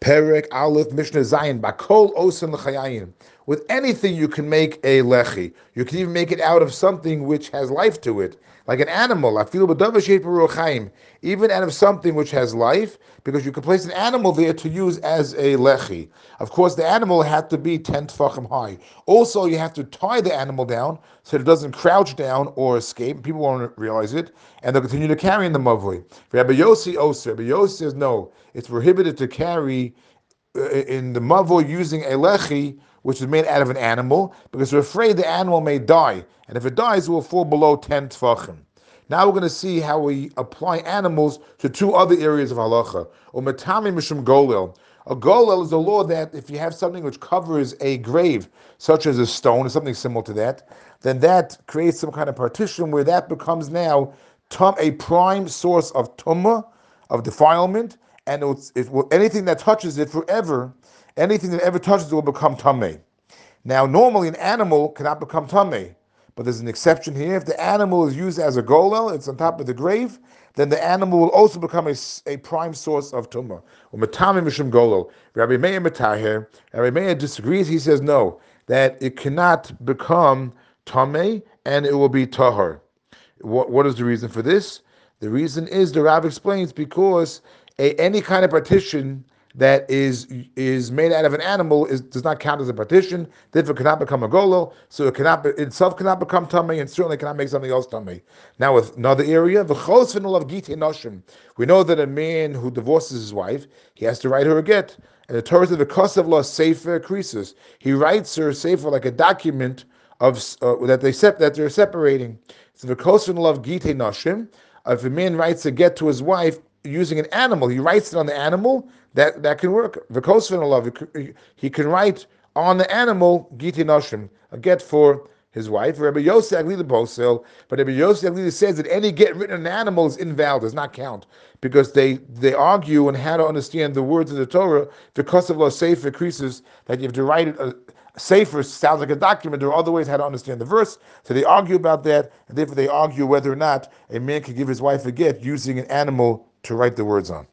Perek Aleph Mishnah Zayin Bakol Osen L'Chayayim. With anything you can make a lechi. You can even make it out of something which has life to it, like an animal. Even out of something which has life, because you can place an animal there to use as a lechi. Of course, the animal had to be ten tefachim high. Also, you have to tie the animal down so it doesn't crouch down or escape. People won't realize it, and they'll continue to carry in the mavui. Rabbi Yossi Oser. Rabbi Yossi says no. It's prohibited to carry uh, in the mavui using a lechi which is made out of an animal, because we're afraid the animal may die, and if it dies, it will fall below ten tefachim. Now we're going to see how we apply animals to two other areas of halacha. Umatami mishum golel. A golel is a law that if you have something which covers a grave, such as a stone or something similar to that, then that creates some kind of partition where that becomes now tum, a prime source of tumma, of defilement, and it anything that touches it forever, anything that ever touches it will become tameh. Now, normally an animal cannot become tameh. But there's an exception here. If the animal is used as a golel, it's on top of the grave, then the animal will also become a, a prime source of tumah. Umatami mishum golel. Rabbi Meir Metaher, Rabbi Meir disagrees. He says no, that it cannot become tameh and it will be tahar. What, what is the reason for this? The reason is the Rav explains because a, any kind of partition that is is made out of an animal is does not count as a partition. Therefore, cannot become a golel. So it cannot itself cannot become tameh, and certainly cannot make something else tameh. Now, with another area. We know that a man who divorces his wife, he has to write her a get. And the Torah says the cost of law sefer creases. He writes her sefer like a document of uh, that they sep- that they're separating. So the kosen of giti noshim. If a man writes a get to his wife, using an animal. He writes it on the animal. That that can work. V'kosvin He can write on the animal giti noshim a get for his wife. Rabbi Yosef Aglila Bosel, but Rabbi Yosef Aglila says that any get written on an animal is invalid, does not count, because they they argue on how to understand the words of the Torah. Because of sefer increases that you have to write it. Uh, Sefer sounds like a document. There are other ways how to understand the verse. So they argue about that, and therefore they argue whether or not a man can give his wife a get using an animal to write the words on.